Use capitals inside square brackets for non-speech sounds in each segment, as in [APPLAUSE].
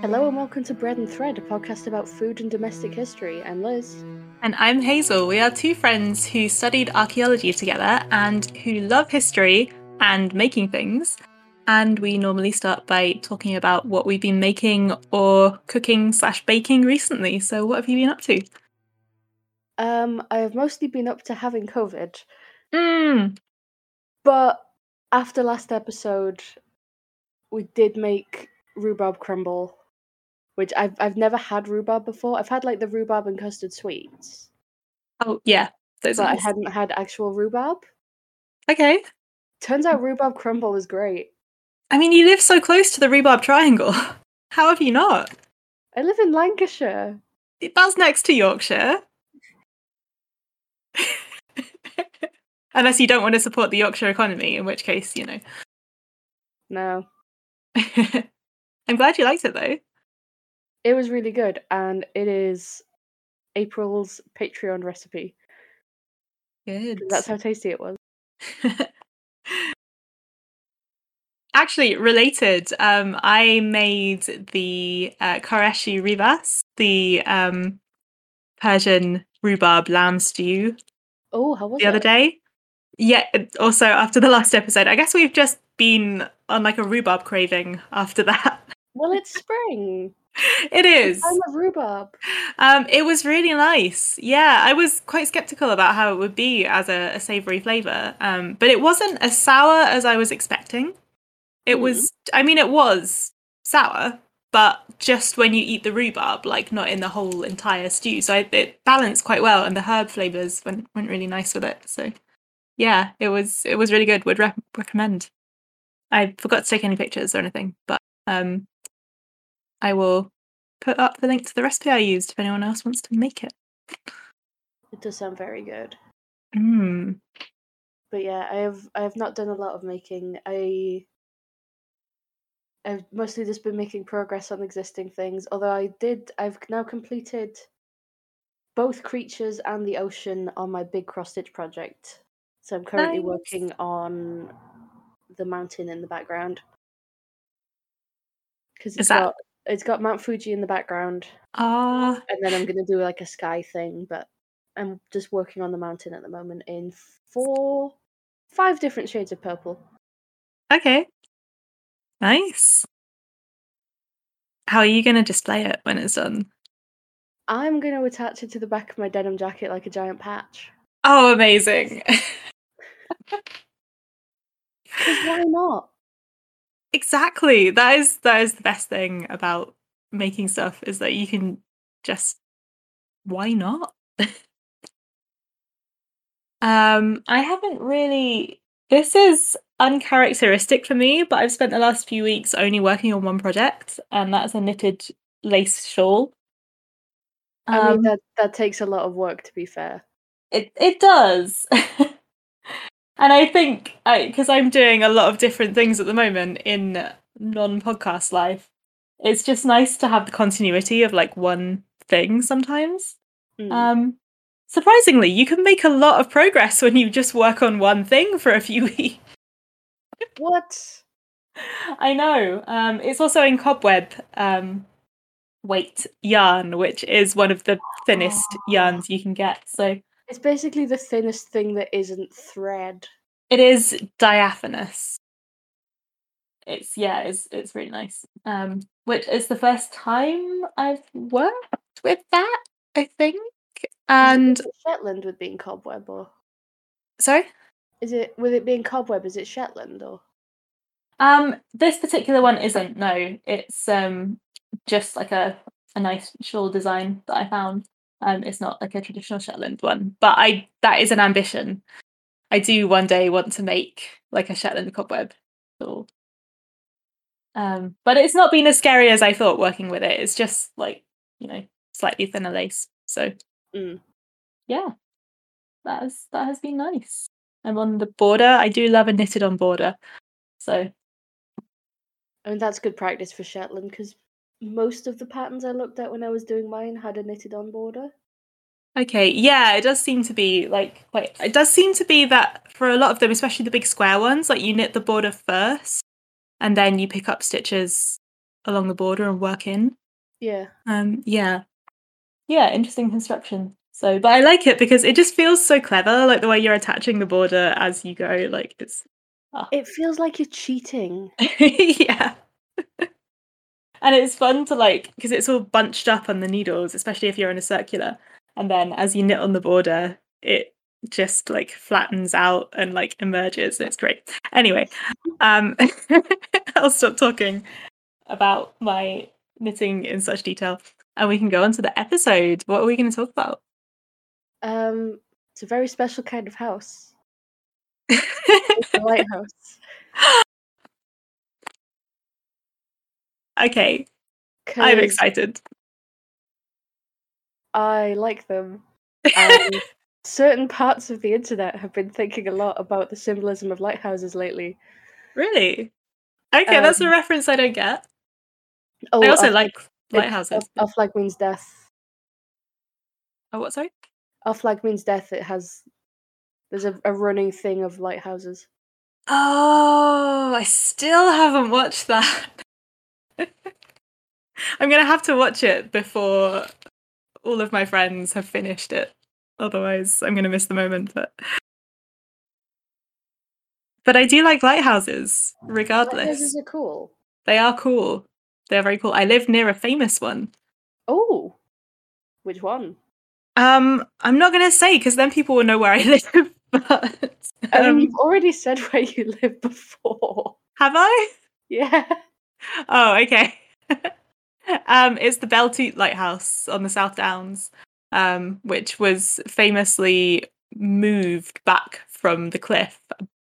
Hello and welcome to Bread and Thread, a podcast about food and domestic history. I'm Liz. And I'm Hazel. We are two friends who studied archaeology together and who love history and making things. And we normally start by talking about what we've been making or cooking slash baking recently. So, what have you been up to? Um, I have mostly been up to having COVID, Mm. but after last episode, we did make rhubarb crumble, which I've I've never had rhubarb before. I've had like the rhubarb and custard sweets, Oh, yeah. Those but are I hadn't had actual rhubarb. Okay. Turns out rhubarb crumble is great. I mean, you live so close to the rhubarb triangle. [LAUGHS] How have you not? I live in Lancashire. That's next to Yorkshire. [LAUGHS] Unless you don't want to support the Yorkshire economy, in which case, you know. No, [LAUGHS] I'm glad you liked it though. It was really good, and it is April's Patreon recipe. Good. That's how tasty it was. [LAUGHS] Actually, related, um, I made the uh, Khoresh-e rivas, the um, Persian rhubarb lamb stew Oh, how was it? the other day. Yeah, also after the last episode. I guess we've just been on like a rhubarb craving after [LAUGHS] that. Well, it's spring. It is. I'm a rhubarb. Um, it was really nice. Yeah, I was quite skeptical about how it would be as a, a savory flavor, um, but it wasn't as sour as I was expecting. It Hmm. was, I mean, it was sour, but just when you eat the rhubarb, like not in the whole entire stew. So I, it balanced quite well, and the herb flavors went went really nice with it. So yeah, it was it was really good. Would re- recommend. I forgot to take any pictures or anything, but um, I will put up the link to the recipe I used if anyone else wants to make it. It does sound very good. Mm. But yeah, I have I have not done a lot of making. I I've mostly just been making progress on existing things. Although I did I've now completed both creatures and the ocean on my big cross stitch project. So I'm currently Nice. working on the mountain in the background. Because it's Is that- got it's got Mount Fuji in the background. Ah, and then I'm gonna do like a sky thing, but I'm just working on the mountain at the moment in four, five different shades of purple. okay. Nice. How are you going to display it when it's done? I'm gonna attach it to the back of my denim jacket like a giant patch. Oh, amazing! [LAUGHS] [LAUGHS] why not? Exactly. That is that is the best thing about making stuff is that you can just why not? [LAUGHS] um I haven't really this is uncharacteristic for me, but I've spent the last few weeks only working on one project and that's a knitted lace shawl. I mean Um, that that takes a lot of work to be fair. It it does. [LAUGHS] and I think because I'm doing a lot of different things at the moment in non-podcast life, it's just nice to have the continuity of like one thing sometimes. Mm. Um surprisingly, you can make a lot of progress when you just work on one thing for a few [LAUGHS] weeks. what? I know. Um it's also in cobweb um weight yarn, which is one of the thinnest yarns you can get. So It's basically the thinnest thing that isn't thread. It is diaphanous. It's yeah, it's it's really nice. Um, which is the first time I've worked with that, I think. And Shetland with being cobweb or sorry, is it with it being cobweb? Is it Shetland or? um, this particular one isn't. No, it's um just like a a nice shawl design that I found. Um, it's not like a traditional Shetland one, but I that is an ambition. I do one day want to make like a Shetland cobweb shawl. Um, but it's not been as scary as I thought working with it. It's just like, you know, slightly thinner lace. So Mm. yeah. That has that has been nice. I'm on the border. I do love a knitted on border. So I mean that's good practice for Shetland because most of the patterns I looked at when I was doing mine had a knitted on border. Okay, yeah, it does seem to be like quite. It does seem to be that for a lot of them, especially the big square ones, like you knit the border first, and then you pick up stitches along the border and work in. Yeah. Um, yeah, yeah, interesting construction. So, but I like it because it just feels so clever, like the way you're attaching the border as you go. Like it's, ah. It feels like you're cheating. [LAUGHS] yeah. [LAUGHS] and it's fun to like because it's all bunched up on the needles, especially if you're in a circular. And then as you knit on the border, it just like flattens out and like emerges. It's great. Anyway, um [LAUGHS] I'll stop talking about my knitting in such detail and we can go on to the episode. What are we going to talk about? Um, it's a very special kind of house. [LAUGHS] It's a lighthouse. [LAUGHS] Okay, I'm excited. I like them. [LAUGHS] Certain parts of the internet have been thinking a lot about the symbolism of lighthouses lately. really? Okay, that's a Um, reference I don't get. Oh, I also our- like it- lighthouses. Our, our flag means death. Oh, what? Sorry. Our flag means death. It has. There's a, a running thing of lighthouses. Oh, I still haven't watched that. I'm gonna have to watch it before all of my friends have finished it. Otherwise, I'm gonna miss the moment. But but I do like lighthouses, regardless. Lighthouses are cool. They are cool. They're very cool. I live near a famous one. Oh, which one? Um, I'm not gonna say because then people will know where I [LAUGHS] live. But I mean, um, you've already said [LAUGHS] where you live before. have I? Yeah. Oh, okay. [LAUGHS] um, it's the Belle Tout Lighthouse on the South Downs, um, which was famously moved back from the cliff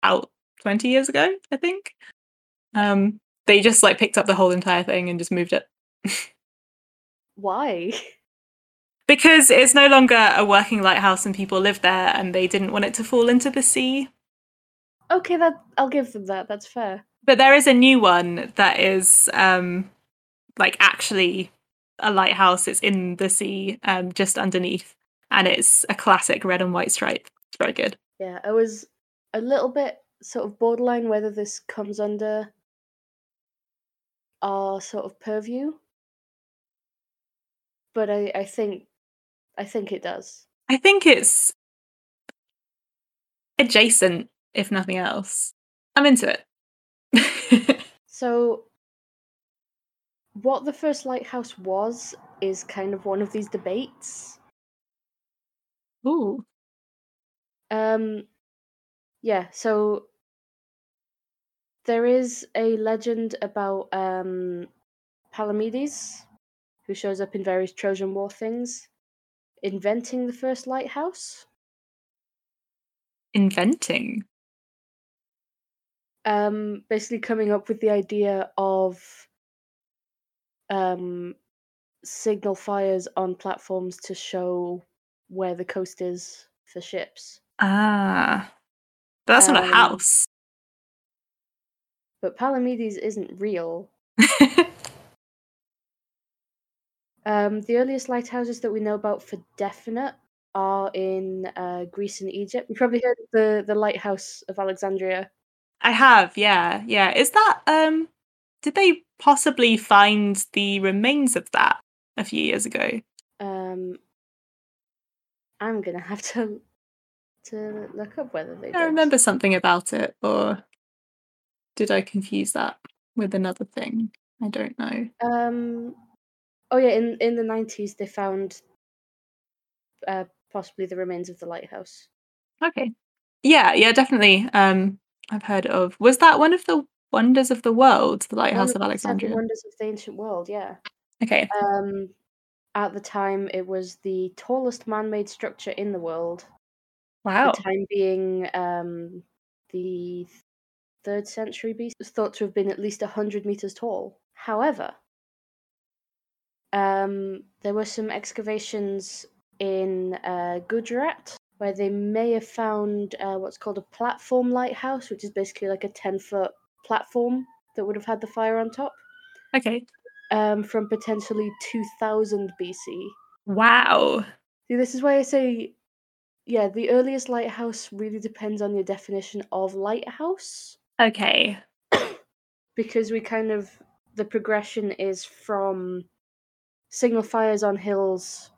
about 20 years ago, I think. Um, they just like picked up the whole entire thing and just moved it Why? because it's no longer a working lighthouse and people live there and they didn't want it to fall into the sea. Okay, that I'll give them that. That's fair. But there is a new one that is um like actually a lighthouse. It's in the sea, um, just underneath, and it's a classic red and white stripe. It's very good. Yeah, I was a little bit sort of borderline whether this comes under our sort of purview, but I I think I think it does. I think it's adjacent, if nothing else. I'm into it. So, what the first lighthouse was is kind of one of these debates. Ooh. Um, yeah, so there is a legend about um, Palamedes, who shows up in various Trojan War things, inventing the first lighthouse. Inventing. Um, basically, coming up with the idea of um, signal fires on platforms to show where the coast is for ships. Ah. But that's not a Um, house. But Palamedes isn't real. [LAUGHS] Um, the earliest lighthouses that we know about for definite are in uh, Greece and Egypt. You probably heard of the the lighthouse of Alexandria. I have, yeah, yeah. Is that um did they possibly find the remains of that a few years ago? Um, I'm gonna have to to look up whether they. I did. remember something about it, or did I confuse that with another thing? I don't know. Um, oh yeah, in in the nineties they found uh, possibly the remains of the lighthouse. Okay. Yeah, yeah, definitely. Um I've heard of was that one of the wonders of the world, the Lighthouse of One the Alexandria? wonders of the ancient world. Yeah. Okay. Um, at the time, it was the tallest man-made structure in the world. Wow. At the time being um, the third century BC, was thought to have been at least hundred meters tall. However, um, there were some excavations in uh, Gujarat where they may have found uh, what's called a platform lighthouse, which is basically like a ten-foot platform that would have had the fire on top, Okay. um, from potentially two thousand BC. Wow. See, this is why I say, yeah, the earliest lighthouse really depends on your definition of lighthouse Okay. [COUGHS] because we kind of the progression is from signal fires on hills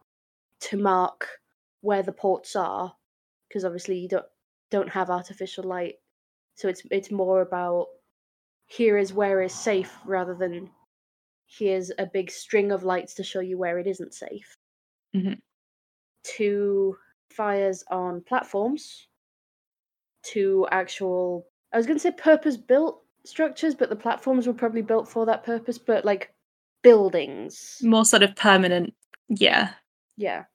to mark where the ports are, because obviously you don't don't have artificial light, so it's it's more about here is where is safe rather than here's a big string of lights to show you where it isn't safe. Mhm. To fires on platforms, to actual I was going to say purpose built structures, but the platforms were probably built for that purpose, but like buildings. More sort of permanent, yeah, Yeah.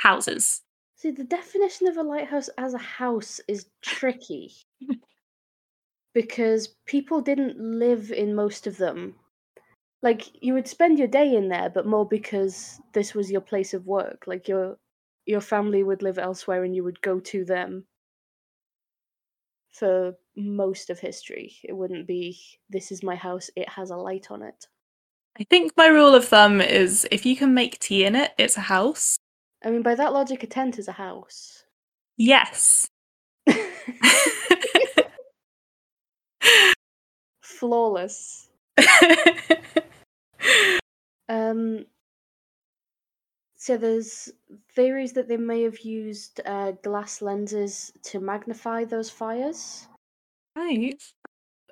Houses. See, the definition of a lighthouse as a house is tricky. because people didn't live in most of them. Like you would spend your day in there, but more because this was your place of work. Like your your family would live elsewhere and you would go to them for most of history. It wouldn't be this is my house, it has a light on it. I think my rule of thumb is if you can make tea in it, it's a house. I mean by that logic a tent is a house. Yes. [LAUGHS] Flawless. Um, so there's theories that they may have used uh, glass lenses to magnify those fires, right.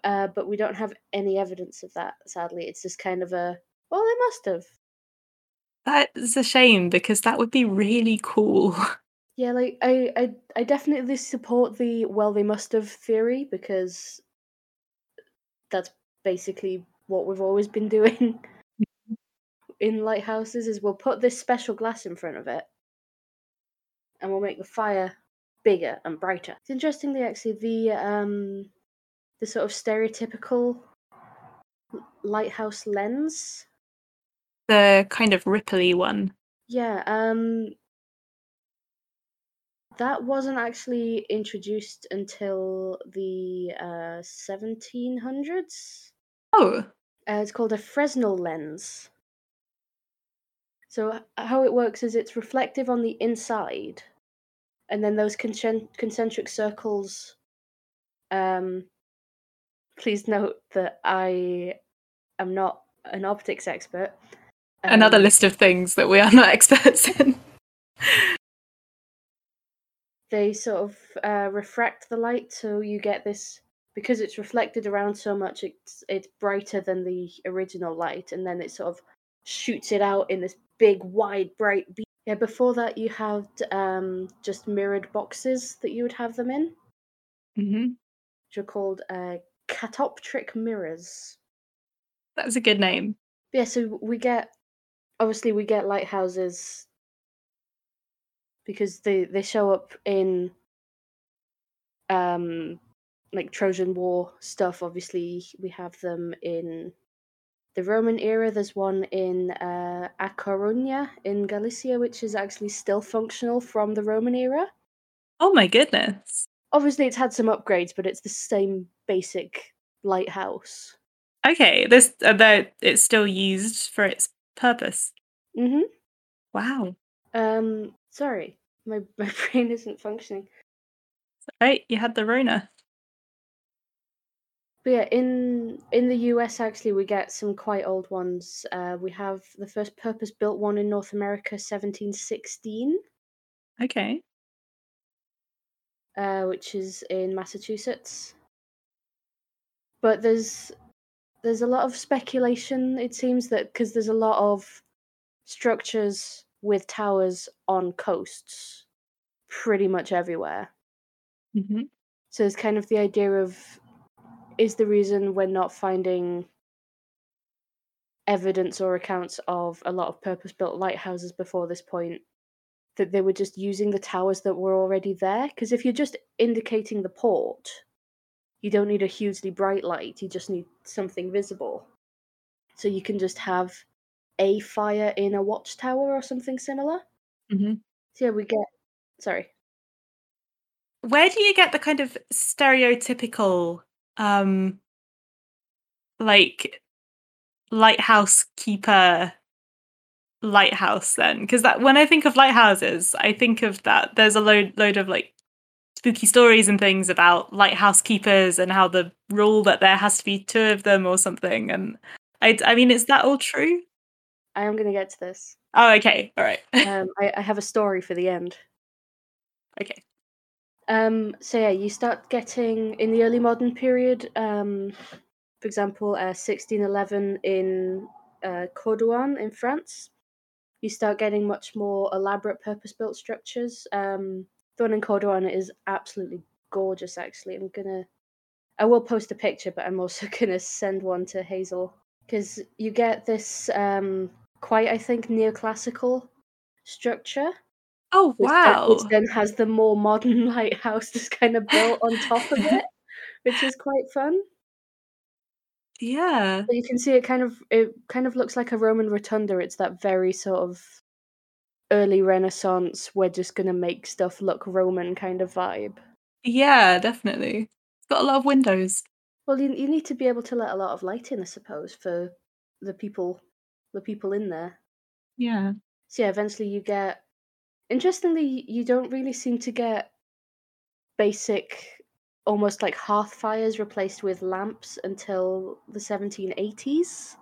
uh, but we don't have any evidence of that. Sadly, it's just kind of a well, they must have. That's a shame because that would be really cool. [LAUGHS] Yeah, like I, I, I definitely support the well, they must have theory because that's basically what we've always been doing [LAUGHS] in lighthouses. Is we'll put this special glass in front of it, and we'll make the fire bigger and brighter. It's interestingly, actually, the um, the sort of stereotypical lighthouse lens. The kind of ripply one. Yeah, um, that wasn't actually introduced until the uh, 1700s. Oh, Uh, it's called a Fresnel lens. So how it works is it's reflective on the inside, and then those concen- concentric circles. Um, please note that I am not an optics expert. Another Um, list of things that we are not [LAUGHS] experts in. they sort of uh, refract the light, so you get this because it's reflected around so much. It's it's brighter than the original light, and then it sort of shoots it out in this big, wide, bright. Be- yeah. Before that, you had um, just mirrored boxes that you would have them in, hmm which are called uh, catoptric mirrors. That's a good name. Yeah. So we get obviously we get lighthouses because they they show up in um like Trojan War stuff. Obviously, we have them in the Roman era. There's one in uh, A Coruña in Galicia, which is actually still functional from the Roman era. Oh my goodness. Obviously, it's had some upgrades, but it's the same basic lighthouse. Okay, this uh, that it's still used for its purpose. hmm Wow. Um, sorry, my [LAUGHS] my brain isn't functioning. Right, you had the Rona. But yeah, in in the US actually we get some quite old ones. Uh, we have the first purpose-built one in North America, 1716, Okay. uh, which is in Massachusetts. But there's there's a lot of speculation. It seems that because there's a lot of structures with towers on coasts, pretty much everywhere. hmm So it's kind of the idea of is the reason we're not finding evidence or accounts of a lot of purpose built lighthouses before this point that they were just using the towers that were already there because if you're just indicating the port you don't need a hugely bright light you just need something visible so you can just have a fire in a watchtower or something similar hmm so yeah we get sorry Where do you get the kind of stereotypical, um, like lighthouse keeper lighthouse then? Because that when I think of lighthouses, I think of that. There's a load load of like spooky stories and things about lighthouse keepers and how the rule that there has to be two of them or something. And I, I mean, is that all true? I am going to get to this. Oh, okay. All right. [LAUGHS] Um, I, I have a story for the end. okay. Um, so yeah, you start getting in the early modern period. Um, for example, uh, 1611 in uh, Cordouan in France. You start getting much more elaborate purpose-built structures. Um, the one in Cordouan is absolutely gorgeous. Actually, I'm gonna, I will post a picture, but I'm also [LAUGHS] gonna send one to Hazel because you get this um, quite, I think, neoclassical structure. Oh wow! Then, which then has the more modern [LAUGHS] lighthouse just kind of built on top of it, [LAUGHS] which is quite fun. Yeah. But you can see it kind of it kind of looks like a Roman rotunda. It's that very sort of early Renaissance. We're just gonna make stuff look Roman kind of vibe. Yeah, definitely. It's got a lot of windows. Well, you you need to be able to let a lot of light in, I suppose, for the people the people in there. Yeah. So yeah, eventually you get. Interestingly, you don't really seem to get basic, almost like hearth fires replaced with lamps until the 1780s,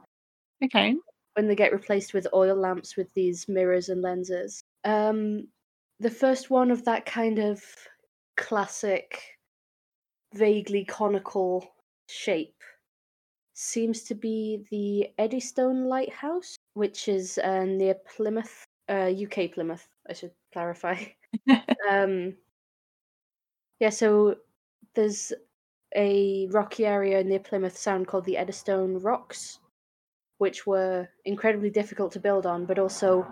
Okay. When they get replaced with oil lamps with these mirrors and lenses. Um, the first one of that kind of classic, vaguely conical shape seems to be the Eddystone Lighthouse, which is uh, near Plymouth, uh, UK Plymouth, I should clarify. [LAUGHS] um, yeah, so there's a rocky area near Plymouth Sound called the Eddystone Rocks, which were incredibly difficult to build on, but also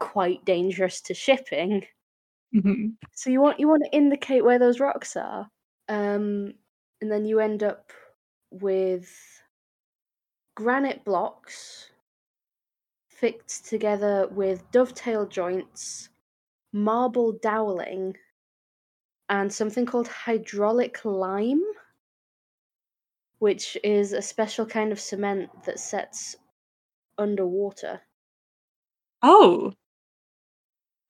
quite dangerous to shipping. Mhm. So you want you want to indicate where those rocks are, um, and then you end up with granite blocks fixed together with dovetail joints, marble doweling, and something called hydraulic lime, which is a special kind of cement that sets underwater. Oh.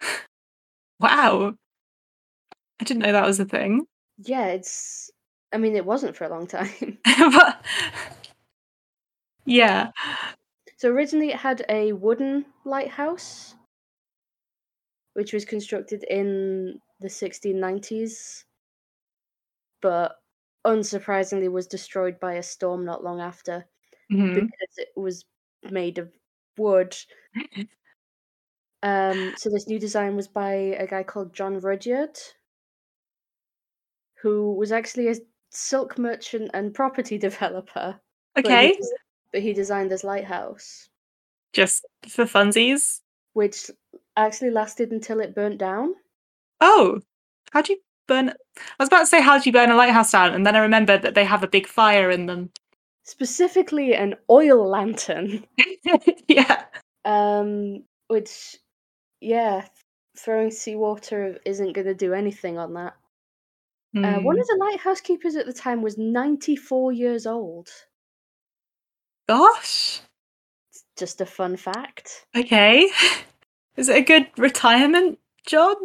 [LAUGHS] wow. I didn't know that was a thing. Yeah, it's. I mean, it wasn't for a long time. [LAUGHS] but yeah. So originally it had a wooden lighthouse, which was constructed in the 1690s, but unsurprisingly was destroyed by a storm not long after Mhm. because it was made of wood. [LAUGHS] Um, so this new design was by a guy called John Rudyerd, who was actually a silk merchant and property [LAUGHS] developer. but he Okay. but he designed this lighthouse. Just for funsies. which actually lasted until it burnt down. Oh. How do you burn I was about to say how do you burn a lighthouse down, and then I remembered that they have a big fire in them. Specifically, an oil lantern, [LAUGHS] yeah. um, which, yeah, throwing seawater isn't going to do anything on that. Uh, one Hmm. of the lighthouse keepers at the time was 94 years old. Gosh. Just a fun fact. Okay. [LAUGHS] Is it a good retirement job?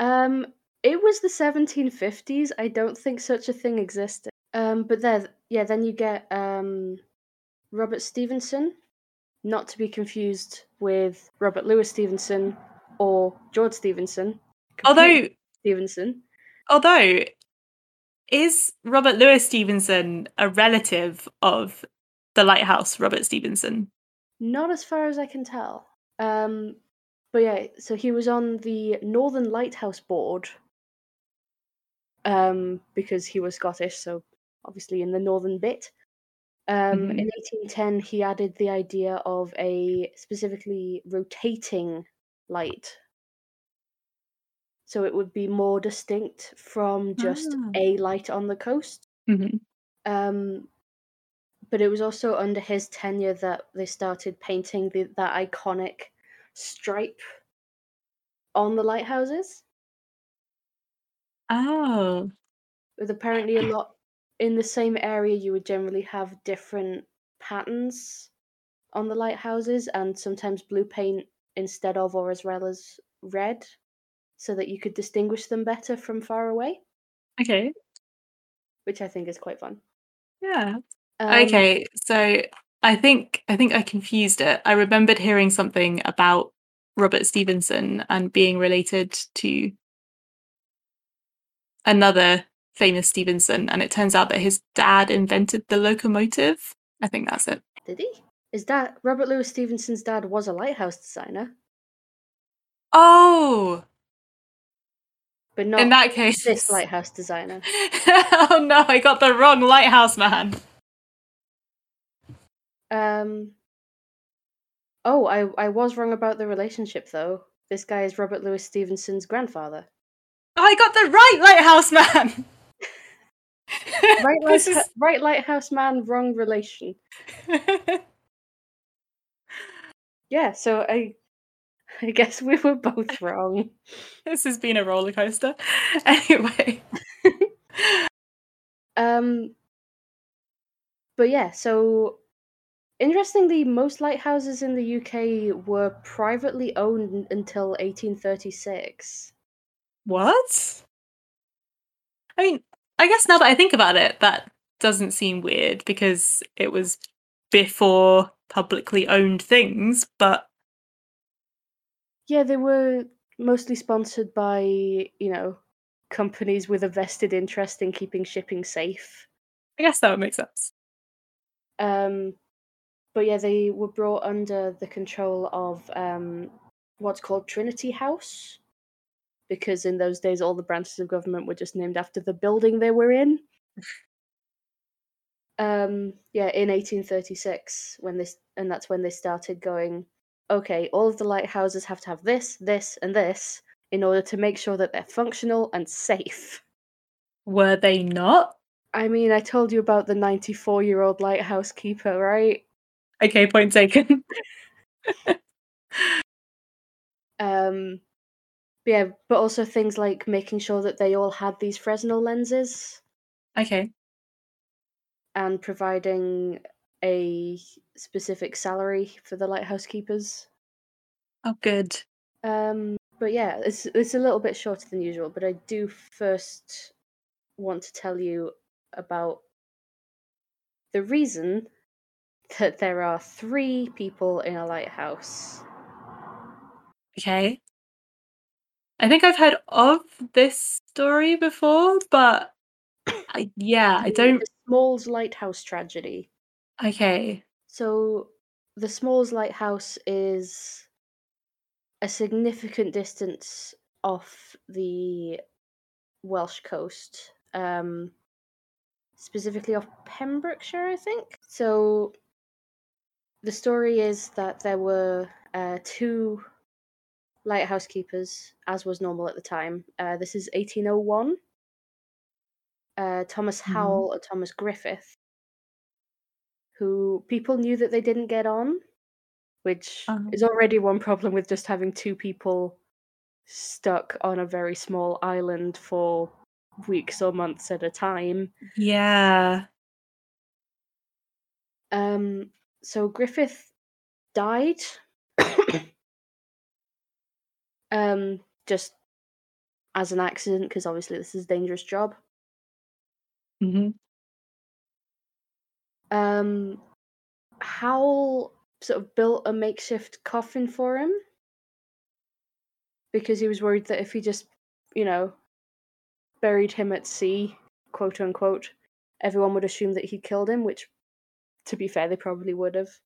Um, it was the 1750s. I don't think such a thing existed. Um, but there, yeah, then you get um, Robert Stevenson, not to be confused with Robert Louis Stevenson or George Stephenson. Although Stevenson. although is Robert Louis Stevenson a relative of the lighthouse Robert Stevenson? Not as far as I can tell. Um, but yeah, so he was on the Northern Lighthouse Board um, because he was Scottish, so obviously in the northern bit. Um, In 1810, he added the idea of a specifically rotating light. So it would be more distinct from just Ah. a light on the coast. Mhm. Um, but it was also under his tenure that they started painting the, that iconic stripe on the lighthouses. Oh. With apparently a lot in the same area, you would generally have different patterns on the lighthouses, and sometimes blue paint instead of or as well as red. so that you could distinguish them better from far away, Okay. which I think is quite fun. Yeah. Um, okay. So I think I think I confused it. I remembered hearing something about Robert Stevenson and being related to another famous Stevenson, and it turns out that his dad invented the locomotive. I think that's it. Did he? Is that Robert Louis Stevenson's dad was a lighthouse designer, Oh, but not in that case, this lighthouse designer. [LAUGHS] oh no, I got the wrong lighthouse man. Um. Oh, I I was wrong about the relationship though. This guy is Robert Louis Stevenson's grandfather. Oh, I got the right lighthouse man. [LAUGHS] [LAUGHS] Right, This lightha- right lighthouse man, wrong relation. [LAUGHS] Yeah, so I I guess we were both wrong. [LAUGHS] this has been a roller coaster. Anyway. Um but yeah, so interestingly most lighthouses in the UK were privately owned until 1836. What? I mean, I guess now that I think about it, that doesn't seem weird because it was before publicly owned things, but Yeah, they were mostly sponsored by, you know, companies with a vested interest in keeping shipping safe. I guess that would make sense. Um, but yeah, they were brought under the control of um, what's called Trinity House, because in those days all the branches of government were just named after the building they were in. [LAUGHS] um, yeah, in 1836, when this, and that's when they started going. Okay, all of the lighthouses have to have this, this, and this in order to make sure that they're functional and safe. Were they not? I mean, I told you about the 94 year old lighthouse keeper, right? Okay, point taken. [LAUGHS] Um, yeah, but also things like making sure that they all had these Fresnel lenses okay. and providing a specific salary for the lighthouse keepers. Oh, good. Um, but yeah, it's it's a little bit shorter than usual. But I do first want to tell you about the reason that there are three people in a lighthouse. Okay. I think I've heard of this story before, but I, yeah, I don't. The Smalls Lighthouse tragedy. Okay. So the Smalls Lighthouse is a significant distance off the Welsh coast, um, specifically off Pembrokeshire, I think. So the story is that there were uh, two lighthouse keepers, as was normal at the time. Uh, this is 1801. Uh, Thomas Mhm. Howell and Thomas Griffith, who people knew that they didn't get on, which Uh-huh. is already one problem with just having two people stuck on a very small island for weeks or months at a time. Yeah. Um, so Griffith died. Um, just as an accident, because obviously this is a dangerous job. hmm Um, Howell sort of built a makeshift coffin for him because he was worried that if he just, you know, buried him at sea, quote unquote, everyone would assume that he killed him, which, to be fair, they probably would have.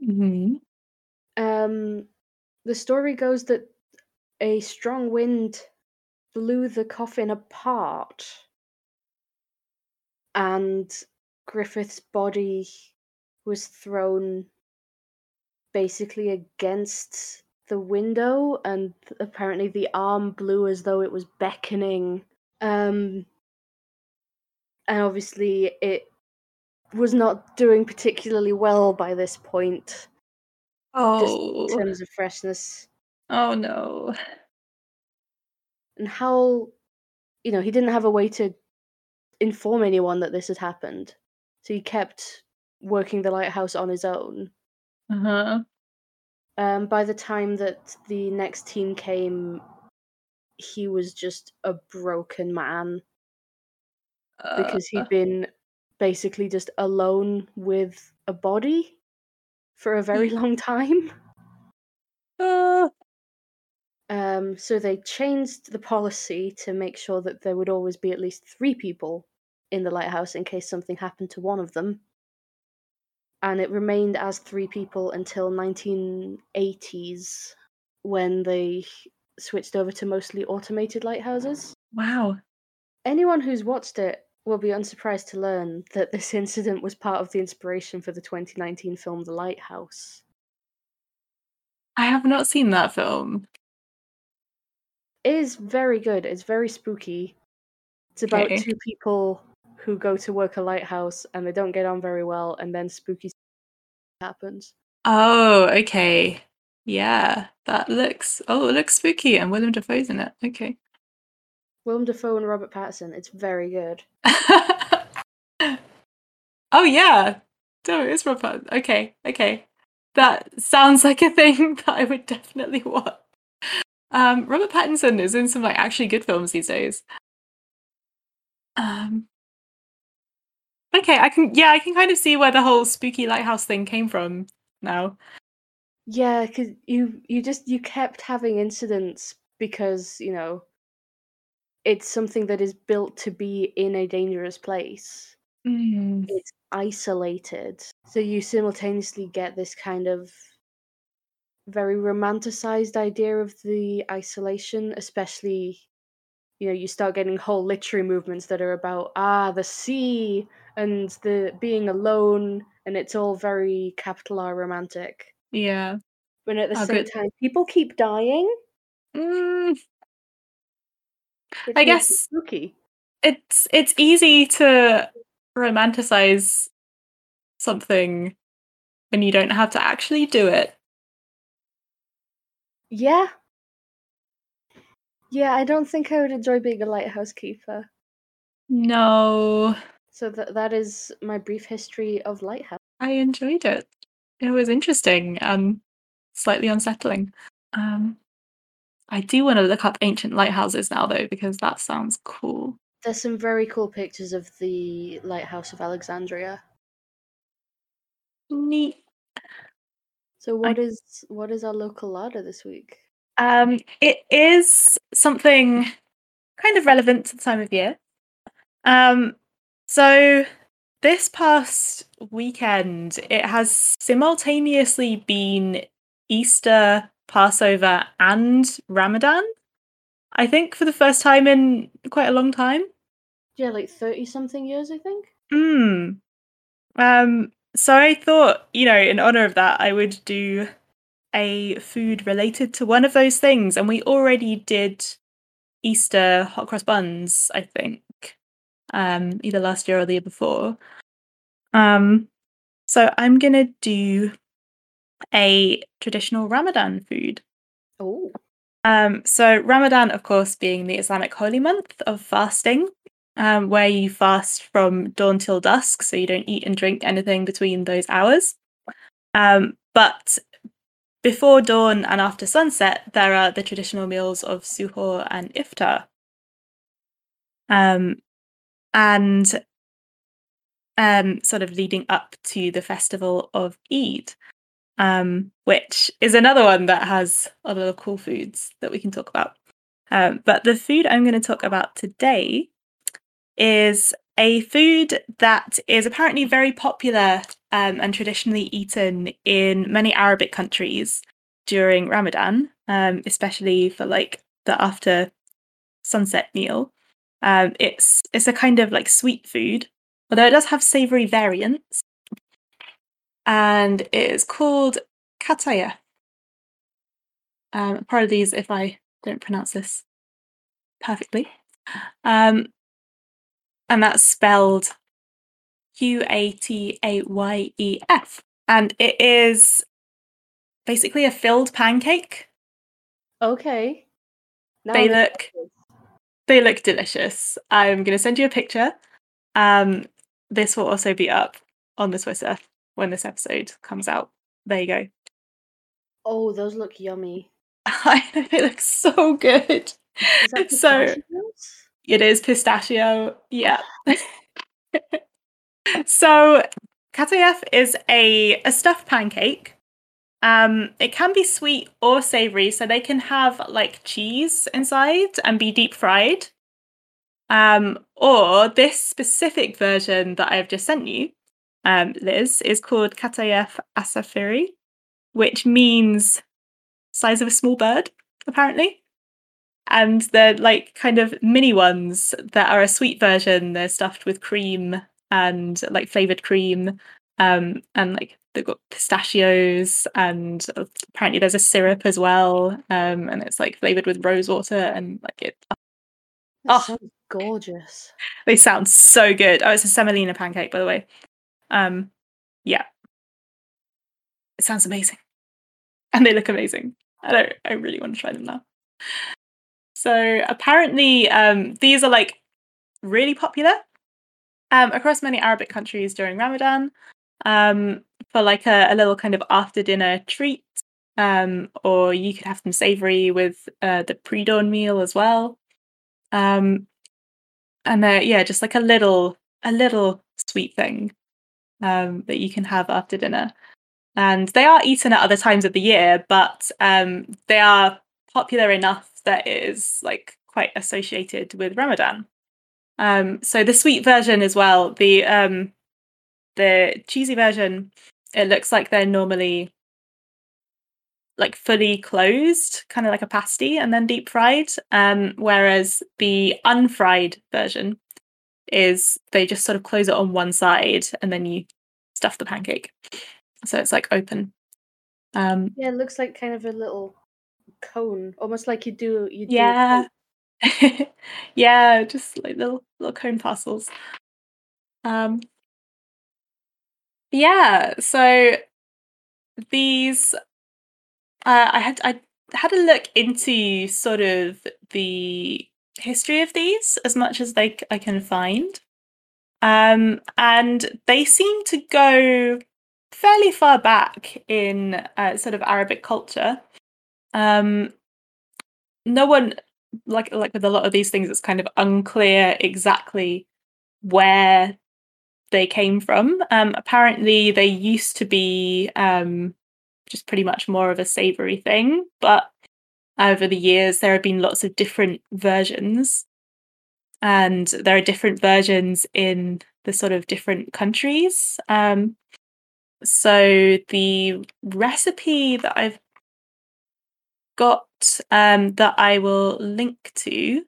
hmm Um, the story goes that a strong wind blew the coffin apart, and Griffith's body was thrown basically against the window, and apparently the arm blew as though it was beckoning. Um, and obviously, it was not doing particularly well by this point Oh. in terms of freshness. Oh no. and how you know he didn't have a way to inform anyone that this had happened so he kept working the lighthouse on his own Uh huh. um, by the time that the next team came he was just a broken man Uh, because he'd been basically just alone with a body for a very [LAUGHS] long time. uh, Um, so they changed the policy to make sure that there would always be at least three people in the lighthouse in case something happened to one of them. And it remained as three people until 1980s when they switched over to mostly automated lighthouses. wow. Anyone who's watched it will be unsurprised to learn that this incident was part of the inspiration for the 2019 film The Lighthouse. I have not seen that film. It is very good. It's very spooky. It's about Okay. two people who go to work a lighthouse and they don't get on very well, and then spooky happens. Oh, okay. Yeah, that looks. Oh, it looks spooky, and Willem Dafoe's in it. Okay. Willem Dafoe and Robert Pattinson. It's very good. [LAUGHS] oh yeah, no, it's Robert. Okay, okay. That sounds like a thing [LAUGHS] that I would definitely watch. Um, Robert Pattinson is in some like actually good films these days. Um. Okay, I can. Yeah, I can kind of see where the whole spooky lighthouse thing came from now. Yeah, because you you just you kept having incidents because you know it's something that is built to be in a dangerous place. Mm. It's isolated, so you simultaneously get this kind of very romanticized idea of the isolation, especially you know you start getting whole literary movements that are about ah the sea and the being alone, and it's all very capital R romantic. Yeah. But at the Oh, same good. time, people keep dying. Mm, Which I guess spooky. it's it's easy to romanticize something when you don't have to actually do it. Yeah. Yeah, I don't think I would enjoy being a lighthouse keeper. No, So that that is my brief history of lighthouse. I enjoyed it. It was interesting and slightly unsettling. Um, I do want to look up ancient lighthouses now, though, because that sounds cool. There's some very cool pictures of the lighthouse of Alexandria. Neat. So what is what is our local larder this week? Um, it is something kind of relevant to the time of year. Um, so this past weekend, it has simultaneously been Easter, Passover, and Ramadan. I think for the first time in quite a long time. Yeah, like thirty something years, I think. Hmm. Um. So I thought, you know, in honor of that, I would do a food related to one of those things, and we already did Easter hot cross buns. I think, um, either last year or the year before. Um. So I'm gonna do a traditional Ramadan food. Oh. Um, so Ramadan, of course, being the Islamic holy month of fasting, um, where you fast from dawn till dusk, so you don't eat and drink anything between those hours. Um, but before dawn and after sunset, there are the traditional meals of suhoor and iftar. Um, and um, sort of leading up to the festival of Eid um, which is another one that has a lot of cool foods that we can talk about. Um, but the food I'm going to talk about today is a food that is apparently very popular um, and traditionally eaten in many Arabic countries during Ramadan, um, especially for like the after sunset meal. Um, it's it's a kind of like sweet food, although it does have savory variants and it is called Qatayef. Um, apologies if I don't pronounce this perfectly. Um, and that's spelled Q A T A Y E F. And it is basically a filled pancake. Okay. Now They I'm look excited. they look delicious. I'm going to send you a picture. Um, this will also be up on the Twitter when this episode comes out. There you go. Oh, those look yummy. [LAUGHS] I know they look so good. So it is pistachio. Yeah. [SIGHS] [LAUGHS] so katayef is a, a stuffed pancake. Um, it can be sweet or savory, so they can have like cheese inside and be deep fried. Um, or this specific version that I've just sent you, um, Liz, is called Qatayef asafiri, which means size of a small bird, apparently. And they're like kind of mini ones that are a sweet version. They're stuffed with cream and like flavored cream. Um, and like they've got pistachios and apparently there's a syrup as well. Um, and it's like flavored with rose water and like it Oh. sounds gorgeous. they sound so good. Oh, it's a semolina pancake, by the way. Um, yeah. It sounds amazing. And they look amazing. I don't I really want to try them now. So apparently um these are like really popular um across many Arabic countries during Ramadan. Um for like a, a little kind of after dinner treat. Um or you could have them savory with uh the pre-dawn meal as well. Um and yeah, just like a little a little sweet thing um that you can have after dinner. And they are eaten at other times of the year but um they are popular enough that it is like quite associated with ramadan. Um so the sweet version as well the um the cheesy version it looks like they're normally like fully closed kind of like a pasty and then deep fried um whereas the unfried version is they just sort of close it on one side and then you stuff the pancake. So it's like open. Um Yeah, it looks like kind of a little cone, almost like you do. You do yeah. [LAUGHS] yeah just like little little cone parcels. Um yeah so these uh, i had i had a look into sort of the history of these as much as they i can find. Um and they seem to go fairly far back in uh, sort of arabic culture. Um no one like like with a lot of these things it's kind of unclear exactly where they came from. Um apparently they used to be um just pretty much more of a savory thing but over the years there have been lots of different versions. And there are different versions in the sort of different countries. Um so the recipe that i've got um, that I will link to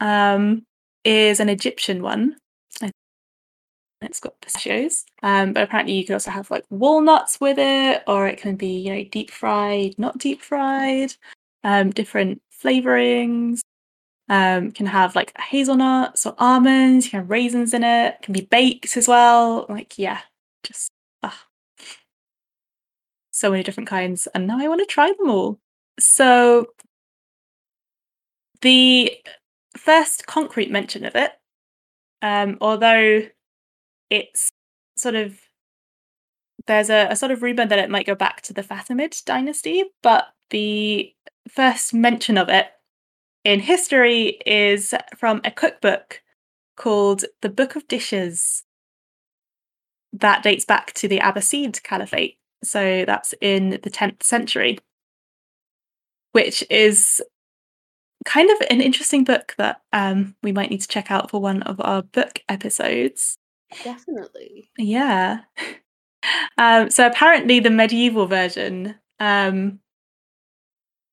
um, is an Egyptian one. It's got pistachios, um, but apparently you can also have like walnuts with it, or it can be you know deep fried, not deep fried, um, different flavorings. Um, can have like hazelnuts or almonds. You can have raisins in it. Can be baked as well. Like yeah, just ah, so many different kinds, and now I want to try them all. So the first concrete mention of it, um, although it's sort of there's a, a sort of rumor that it might go back to the Fatimid dynasty, but the first mention of it in history is from a cookbook called the Book of Dishes that dates back to the Abbasid Caliphate. So that's in the 10th century, which is kind of an interesting book that um, we might need to check out for one of our book episodes. Definitely. Yeah. [LAUGHS] Um, so apparently, the medieval version um,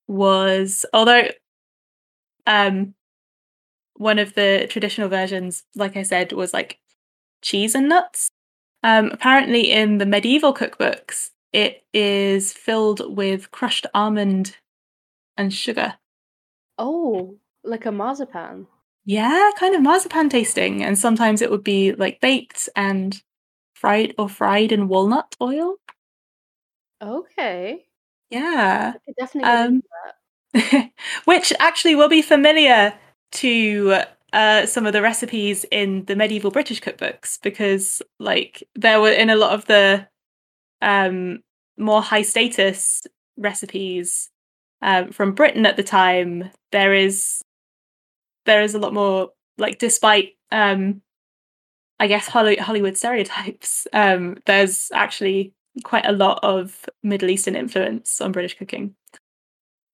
was, although um, one of the traditional versions, like I said, was like cheese and nuts. Um, apparently, in the medieval cookbooks, it is filled with crushed almond and sugar. Oh, like a marzipan. Yeah, kind of marzipan tasting. And sometimes it would be like baked and fried or fried in walnut oil. Okay. Yeah. Definitely Um. [LAUGHS] Which actually will be familiar to uh, some of the recipes in the medieval British cookbooks because, like, there were in a lot of the um, more high status recipes um, from Britain at the time, there is there is a lot more like despite um I guess Hollywood stereotypes, um, there's actually quite a lot of Middle Eastern influence on British cooking.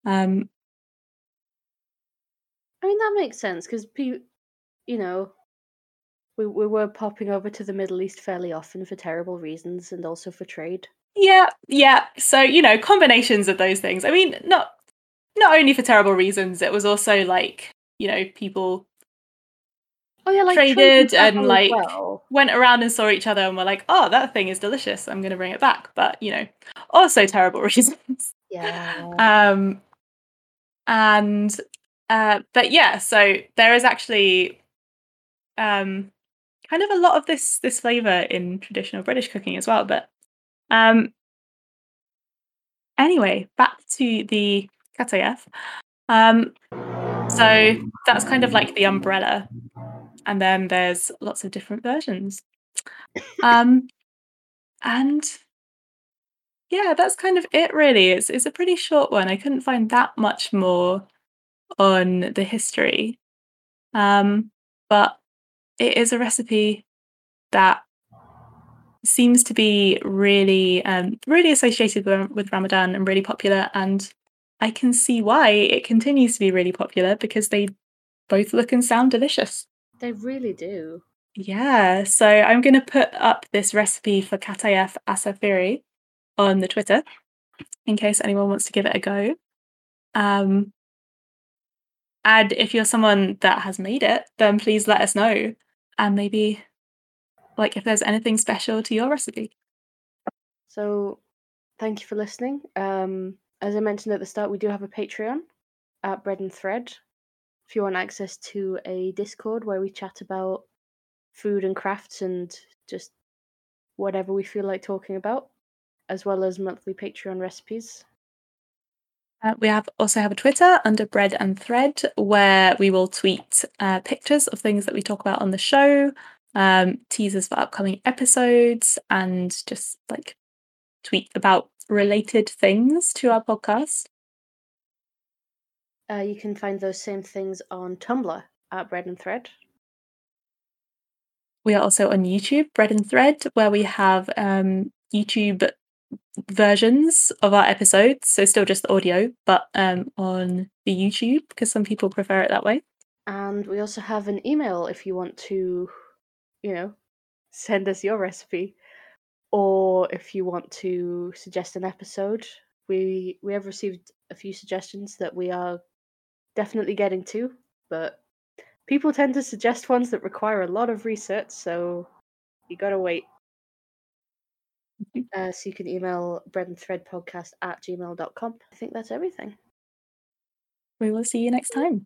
Um, I mean that makes sense because you know we we were popping over to the Middle East fairly often for terrible reasons and also for trade. Yeah, yeah. So you know combinations of those things. I mean, not not only for terrible reasons. It was also like you know people Oh yeah, like traded and like well. went around and saw each other and were like, "Oh, that thing is delicious. I'm going to bring it back." But you know, also terrible [LAUGHS] reasons. Yeah. um, and uh, but yeah, so there is actually um kind of a lot of this this flavor in traditional British cooking as well. But um, anyway, back to the Qatayef. Um, so that's kind of like the umbrella and then there's lots of different versions. Um, and yeah, that's kind of it. Really, it's it's a pretty short one. I couldn't find that much more on the history, um, but it is a recipe that seems to be really um, really associated with, Ramadan and really popular and I can see why it continues to be really popular because they both look and sound delicious. They really do. Yeah, so I'm going to put up this recipe for Qatayef asafiri on the Twitter in case anyone wants to give it a go. Um, and if you're someone that has made it, then please let us know. And maybe, like, if there's anything special to your recipe. So, thank you for listening. Um, as I mentioned at the start, we do have a Patreon at Bread and Thread if you want access to a Discord where we chat about food and crafts and just whatever we feel like talking about, as well as monthly Patreon recipes. Uh, we have also have a Twitter under Bread and Thread where we will tweet uh, pictures of things that we talk about on the show, um, teasers for upcoming episodes, and just like tweet about related things to our podcast. Uh, you can find those same things on Tumblr at Bread and Thread. We are also on YouTube, Bread and Thread, where we have um, YouTube versions of our episodes. So still just the audio, but um, on the YouTube because some people prefer it that way. And we also have an email if you want to, you know, send us your recipe, or if you want to suggest an episode. We we have received a few suggestions that we are definitely getting to, but people tend to suggest ones that require a lot of research, so you gotta wait. Mm-hmm. Uh, so you can email bread and thread podcast at gmail.com. I think that's everything. We will see you next time.